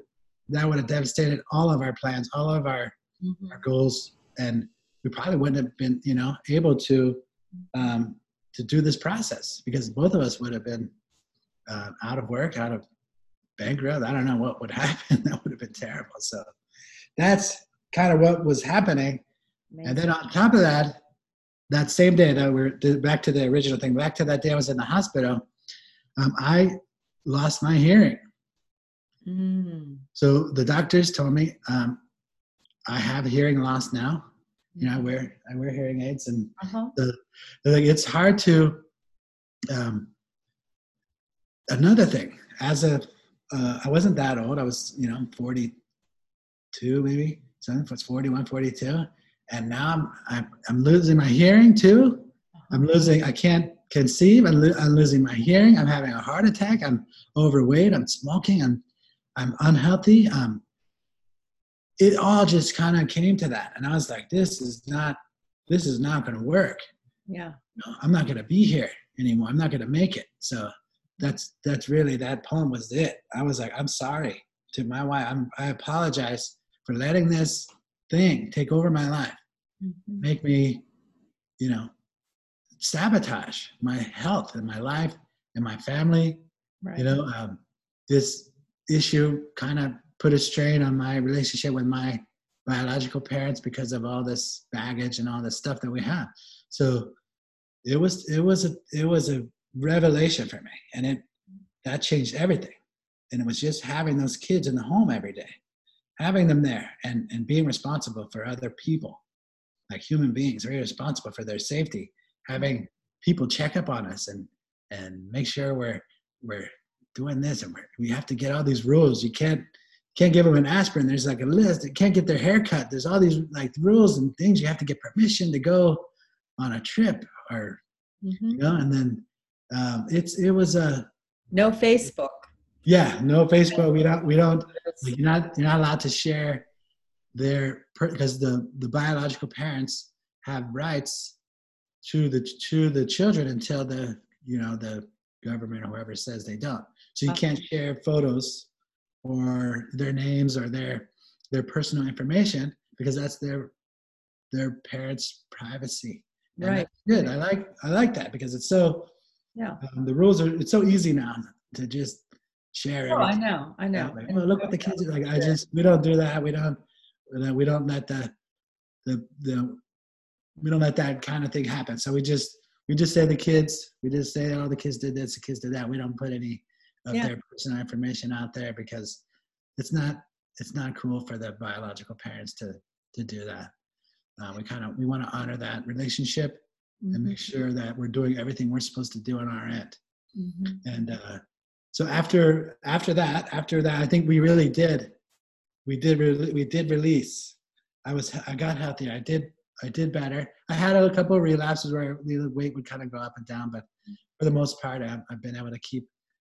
that would have devastated all of our plans, all of our, Mhm. our goals, and we probably wouldn't have been you know able to um, to do this process because both of us would have been uh, out of work, out of bankrupt. I don't know what would *laughs* happen. that would have been terrible. So that's kind of what was happening. And then on top of that, that same day that we're back to the original thing, back to that day I was in the hospital, um, I lost my hearing. Mm. So the doctors told me um, I have hearing loss now. You know, I wear I wear hearing aids, and Uh-huh. they're like it's hard to. Um, another thing, as a uh, I wasn't that old. I was you know 42 maybe. So I was 41, 42, and now I'm I'm, I'm losing my hearing too. I'm losing. I can't conceive. I'm, lo- I'm losing my hearing. I'm having a heart attack. I'm overweight. I'm smoking. I'm I'm unhealthy. Um, it all just kind of came to that, and I was like, this is not this is not going to work. Yeah. No, I'm not going to be here anymore. I'm not going to make it. So that's that's really that poem was it. I was like, I'm sorry to my wife. I'm, I apologize for letting this thing take over my life Mhm. make me, you know, sabotage my health and my life and my family. Right. You know, um, this issue kind of put a strain on my relationship with my biological parents because of all this baggage and all this stuff that we have. So it was it was a it was a revelation for me, and it that changed everything. And it was just having those kids in the home every day, having them there, and and being responsible for other people like human beings, very responsible for their safety, having people check up on us and and make sure we're we're doing this and we have to get all these rules. You can't can't give them an aspirin. There's like a list. They can't get their hair cut. There's all these like rules and things. You have to get permission to go on a trip or Mhm. you know. And then um, it's it was a No Facebook. yeah no Facebook. We don't we don't you're not you're not allowed to share their because the the biological parents have rights to the to the children until the you know the government or whoever says they don't so you can't share photos or their names or their their personal information because that's their their parents privacy And Right. good i like i like that because it's so Yeah. um, the rules are it's so easy now to just share Oh, I know. I know. like, oh, look what the kids are like. I just we don't do that. We don't we don't- let the the the we don't let that kind of thing happen. So we just we just say the kids. We just say oh the kids did this, the kids did that. We don't put any of Yeah. their personal information out there because it's not it's not cool for the biological parents to to do that. Uh, we kind of we want to honor that relationship mm-hmm. and make sure that we're doing everything we're supposed to do on our end. Mm-hmm. And uh, so after after that, after that, I think we really did we did re- we did release. I was I got healthier. I did I did better. I had a couple of relapses where the weight would kind of go up and down, but for the most part, I've, I've been able to keep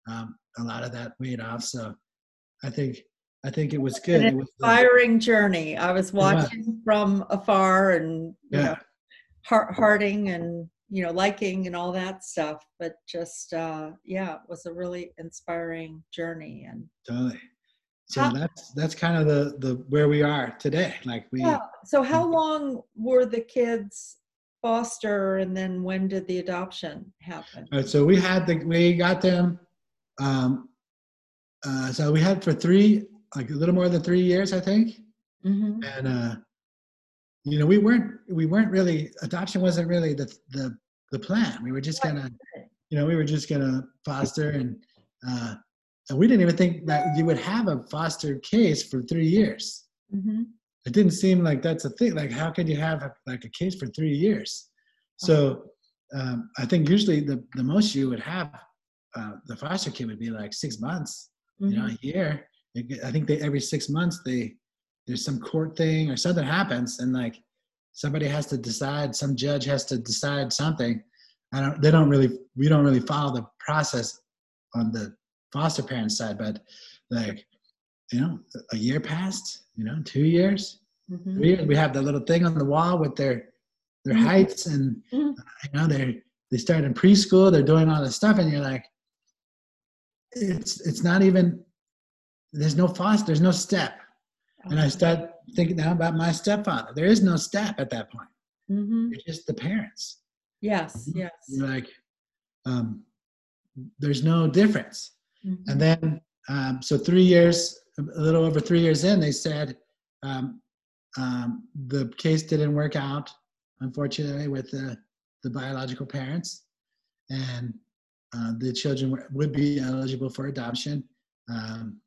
um, a lot of that weight off. So I think I think it was good. An it was inspiring journey. I was watching from afar and you yeah. know, heart hearting and you know liking and all that stuff. But just uh, yeah, it was a really inspiring journey. And totally. So how, that's that's kind of the the where we are today. Like we. Yeah. So how long were the kids foster, and then when did the adoption happen? All right. So we had the we got them. Um, uh, so we had for three like a little more than three years, I think. Mm-hmm. And uh, you know, we weren't we weren't really adoption wasn't really the the the plan. We were just gonna, you know, we were just gonna foster and. Uh, and we didn't even think that you would have a foster case for three years. Mm-hmm. It didn't seem like that's a thing. Like, how could you have a, like a case for three years? So, um, I think usually the the most you would have uh, the foster kid would be like six months, mm-hmm. you know, a mm-hmm. year. I think they every six months they there's some court thing or something happens and like somebody has to decide some judge has to decide something i don't they don't really we don't really follow the process on the foster parent side but like you know a year passed you know two years mm-hmm. three years we have the little thing on the wall with their their mm-hmm. heights and mm-hmm. you know they're they start in preschool they're doing all this stuff and you're like it's it's not even there's no foster, there's no step. And I start thinking now about my stepfather. There is no step at that point. Mm-hmm. It's just the parents. Yes, yes. You're like, um, there's no difference. Mm-hmm. And then, um, so three years, a little over three years in, they said um, um, the case didn't work out, unfortunately, with the, the biological parents. And uh, the children would be eligible for adoption. Um,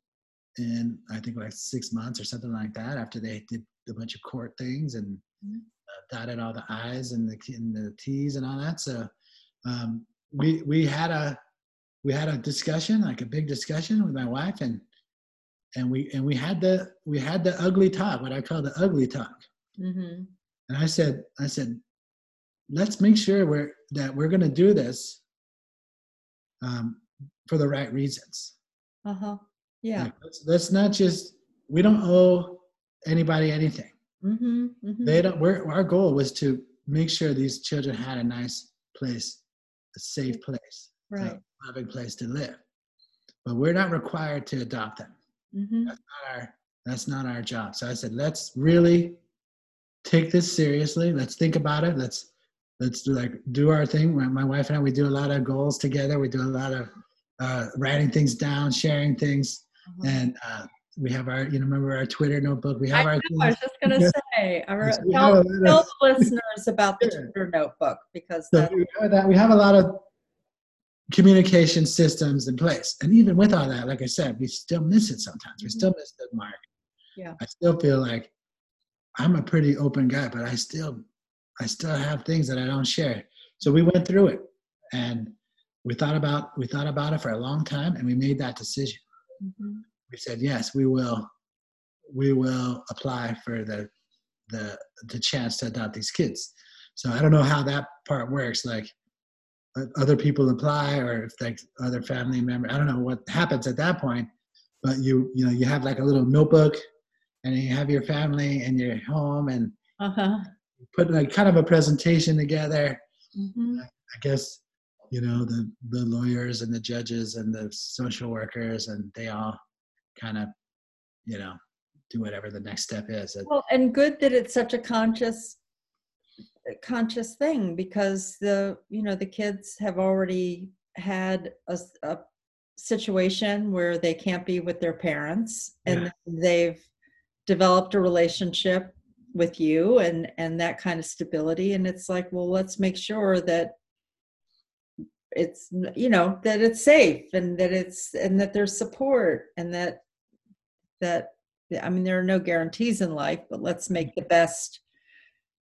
in I think like six months or something like that after they did a bunch of court things and mm-hmm. uh, dotted all the I's and the and the T's and all that. So um, we we had a we had a discussion, like a big discussion with my wife, and and we and we had the we had the ugly talk, what I call the ugly talk. Mm-hmm. And I said I said, let's make sure we're that we're going to do this um, for the right reasons. Uh huh. Yeah. Like, let's, let's, not just, we don't owe anybody anything. Mm-hmm, mm-hmm. They don't, we're, our goal was to make sure these children had a nice place, a safe place, right. a loving place to live. But we're not required to adopt them. Mm-hmm. That's not our, that's not our job. So I said, let's really take this seriously. Let's think about it. Let's, let's do like do our thing. My wife and I, we do a lot of goals together. We do a lot of uh, writing things down, sharing things. Mm-hmm. And uh, we have our, you know, remember our Twitter notebook. We have I our. Know, I was just going to say, our, tell, tell the listeners about the Twitter notebook because so we, have that, we have a lot of communication systems in place. And even with all that, like I said, we still miss it sometimes. We mm-hmm. still miss the mark. Yeah. I still feel like I'm a pretty open guy, but I still, I still have things that I don't share. So we went through it, and we thought about we thought about it for a long time, and we made that decision. Mm-hmm. We said, yes, we will, we will apply for the, the, the chance to adopt these kids. So I don't know how that part works. Like other people apply or if like other family member, I don't know what happens at that point, but you, you know, you have like a little notebook and you have your family and your home and uh-huh. Put like kind of a presentation together. Mm-hmm. I guess you know the the lawyers and the judges and the social workers and they all kind of you know do whatever the next step is well and good that it's such a conscious conscious thing because the you know the kids have already had a, a situation where they can't be with their parents and yeah. they've developed a relationship with you and and that kind of stability. And it's like well let's make sure that it's you know that it's safe and that it's and that there's support and that that I mean there are no guarantees in life, but let's make the best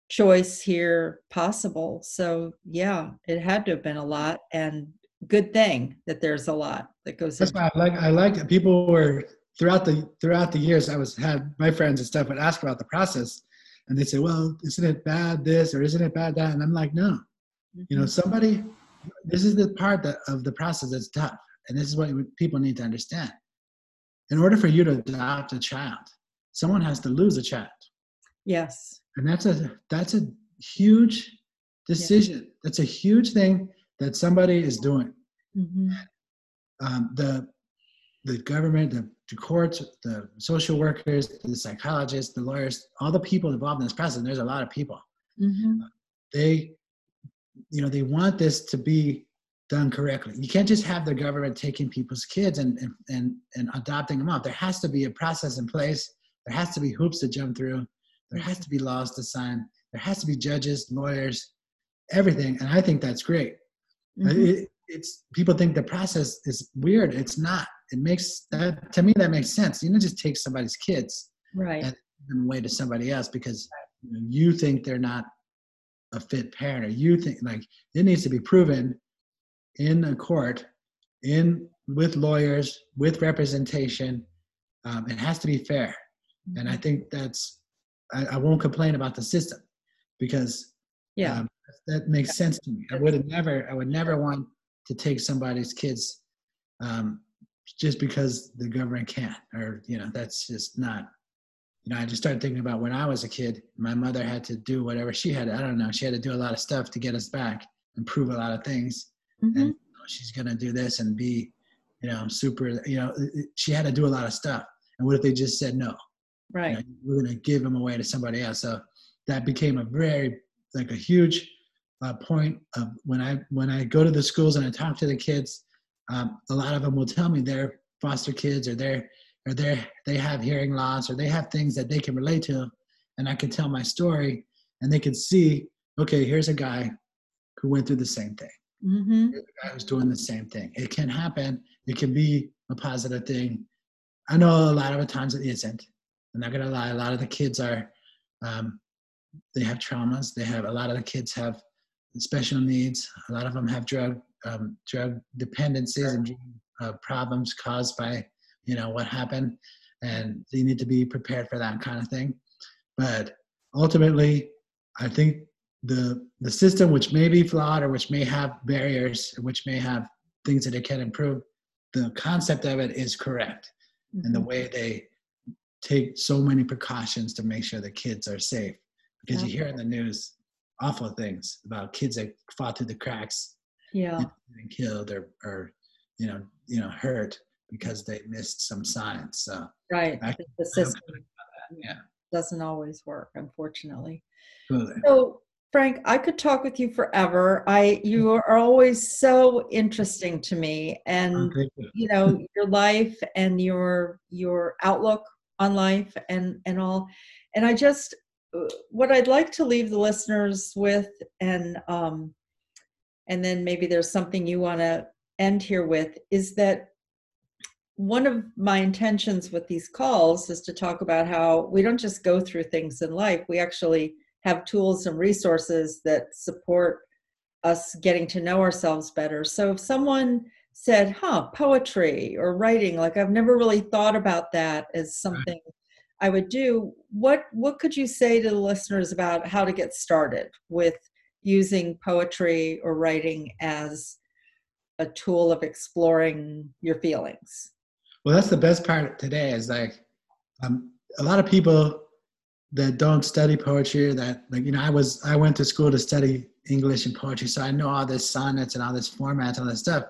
choice here possible. So yeah, it had to have been a lot and good thing that there's a lot that goes That's why I like I like people were throughout the throughout the years I was had my friends and stuff would ask about the process and they say, Well, isn't it bad this or isn't it bad that? And I'm like, no. Mm-hmm. You know, mm-hmm. somebody this is the part that, of the process that's tough. And this is what people need to understand. In order for you to adopt a child, someone has to lose a child. Yes. And that's a that's a huge decision. Yeah. That's a huge thing that somebody is doing. Mm-hmm. Um, the the government, the, the, courts, the social workers, the psychologists, the lawyers, all the people involved in this process. there's a lot of people. Mm-hmm. They, you know, they want this to be done correctly. You can't just have the government taking people's kids and and and, and adopting them out. There has to be a process in place. There has to be hoops to jump through. There has to be laws to sign. There has to be judges, lawyers, everything. And I think that's great. Mm-hmm. It, it's people think the process is weird. It's not. It makes that to me that makes sense. You don't just take somebody's kids right and away to somebody else because you, know, you think they're not a fit parent or you think like it needs to be proven in a court in with lawyers with representation um, it has to be fair and i mm-hmm. think that's I, I, won't complain about the system because yeah um, that makes sense to me. I would have never, I would never want to take somebody's kids um, just because the government can't, or you know, that's just not. You know, I just started thinking about when I was a kid. My mother had to do whatever she had. I don't know. She had to do a lot of stuff to get us back and prove a lot of things. Mm-hmm. And you know, she's gonna do this and be, you know, super. You know, she had to do a lot of stuff. And what if they just said no? Right. You know, we're gonna give them away to somebody else. So that became a very like a huge uh, point of when I when I go to the schools and I talk to the kids, um, a lot of them will tell me they're foster kids or they're or they they have hearing loss or they have things that they can relate to, and I can tell my story and they can see, okay, here's a guy who went through the same thing. Mm-hmm. A guy who's doing the same thing. It can happen. It can be a positive thing. I know a lot of the times it isn't. I'm not gonna lie. A lot of the kids are, um, they have traumas. They have a lot of the kids have special needs. A lot of them have drug um, drug dependencies and uh, problems caused by you know what happened, and you need to be prepared for that kind of thing. But ultimately, I think the the system, which may be flawed or which may have barriers, which may have things that it can improve, the concept of it is correct, mm-hmm. and the mm-hmm. way they take so many precautions to make sure the kids are safe because you hear in the news awful things about kids that fall through the cracks yeah. And killed or or you know you know hurt because they missed some signs so. Right. I, the system yeah. doesn't always work unfortunately. Absolutely. so frank i could talk with you forever. I you mm-hmm. are always so interesting to me and oh, you. you know your life and your your outlook on life and and all. And i just what I'd like to leave the listeners with, and um, and then maybe there's something you want to end here with, is that one of my intentions with these calls is to talk about how we don't just go through things in life; we actually have tools and resources that support us getting to know ourselves better. So if someone said, huh, poetry or writing, like I've never really thought about that as mm. something I would do. What what could you say to the listeners about how to get started with using poetry or writing as a tool of exploring your feelings? Well, that's the best part today. Is like um, a lot of people that don't study poetry. That like you know, I was I went to school to study English and poetry, so I know all this sonnets and all this formats and all this stuff.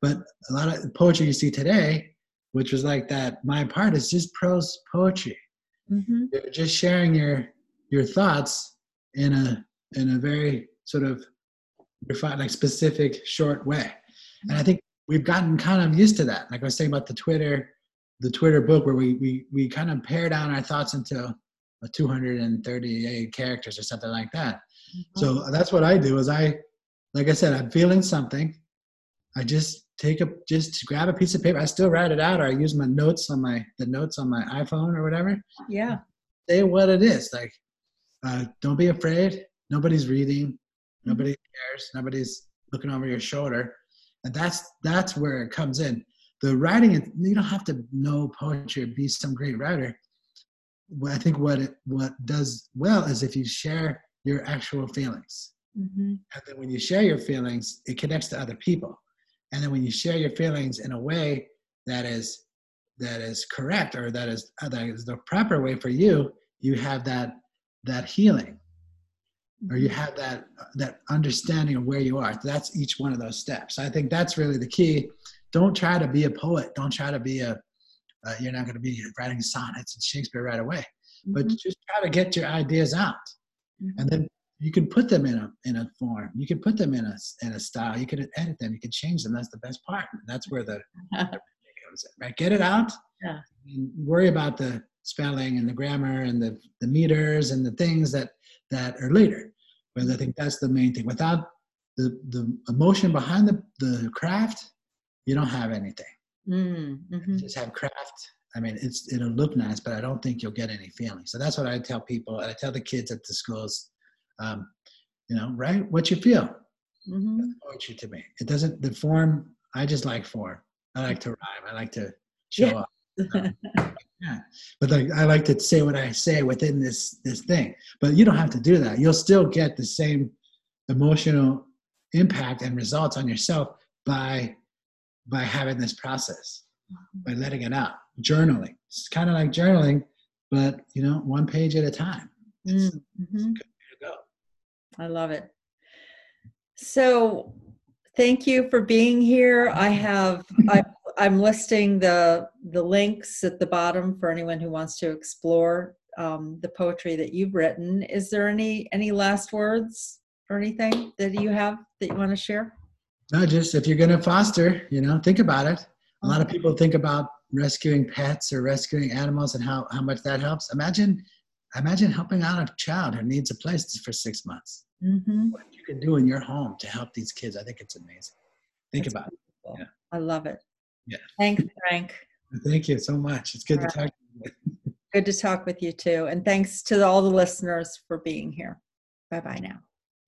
But a lot of poetry you see today, which was like that, my part is just prose poetry Mm-hmm. You're just sharing your your thoughts in a in a very sort of refined, like specific, short way. And I think we've gotten kind of used to that. Like I was saying about the Twitter, the Twitter book, where we we we kind of pare down our thoughts into a 238 characters or something like that. Mm-hmm. So that's what I do. Is I, like I said, I'm feeling something. I just take a just grab a piece of paper. I still write it out, or I use my notes on my the notes on my iPhone or whatever. Yeah. Say what it is. Like, uh, don't be afraid. Nobody's reading. Nobody cares. Nobody's looking over your shoulder, and that's that's where it comes in. The writing, you don't have to know poetry or be some great writer. Well, I think what it what does well is if you share your actual feelings, Mm-hmm. and then when you share your feelings, it connects to other people. And then when you share your feelings in a way that is that is correct or that is that is the proper way for you, you have that that healing or you have that that understanding of where you are. That's each one of those steps. I think that's really the key. Don't try to be a poet. Don't try to be a uh, you're not going to be writing sonnets and shakespeare right away but Mhm. just try to get your ideas out. Mhm. and then you can put them in a in a form. You can put them in a in a style. You can edit them. You can change them. That's the best part. That's where the *laughs* comes in right? Get it out. Yeah. and worry about the spelling and the grammar and the the meters and the things that that are later but i think that's the main thing. Without the the emotion behind the the craft you don't have anything. Mm, you just have craft i mean it's it'll look nice but i don't think you'll get any feeling so that's what i tell people. And i tell the kids at the schools um, you know right? what you feel. Mhm. That's poetry to me. It doesn't the form i just like form. I like to rhyme. I like to show Yeah. up *laughs* yeah but like i like to say what i say within this this thing but you don't have to do that you'll still get the same emotional impact and results on yourself by by having this process by letting it out journaling it's kind of like journaling but you know one page at a time it's mm-hmm. a good to go I love it. So, thank you for being here. I have I, I'm listing the the links at the bottom for anyone who wants to explore um, the poetry that you've written. Is there any any last words or anything that you have that you want to share? no just if you're going to foster you know think about it a lot of people think about rescuing pets or rescuing animals and how, how much that helps imagine imagine helping out a child who needs a place for six months Mm-hmm. what you can do in your home to help these kids i think it's amazing think about it I love it. Yeah. Thanks, Frank. thank you so much it's good to All talk to you Good to talk with you too. And thanks to all the listeners for being here. Bye bye now.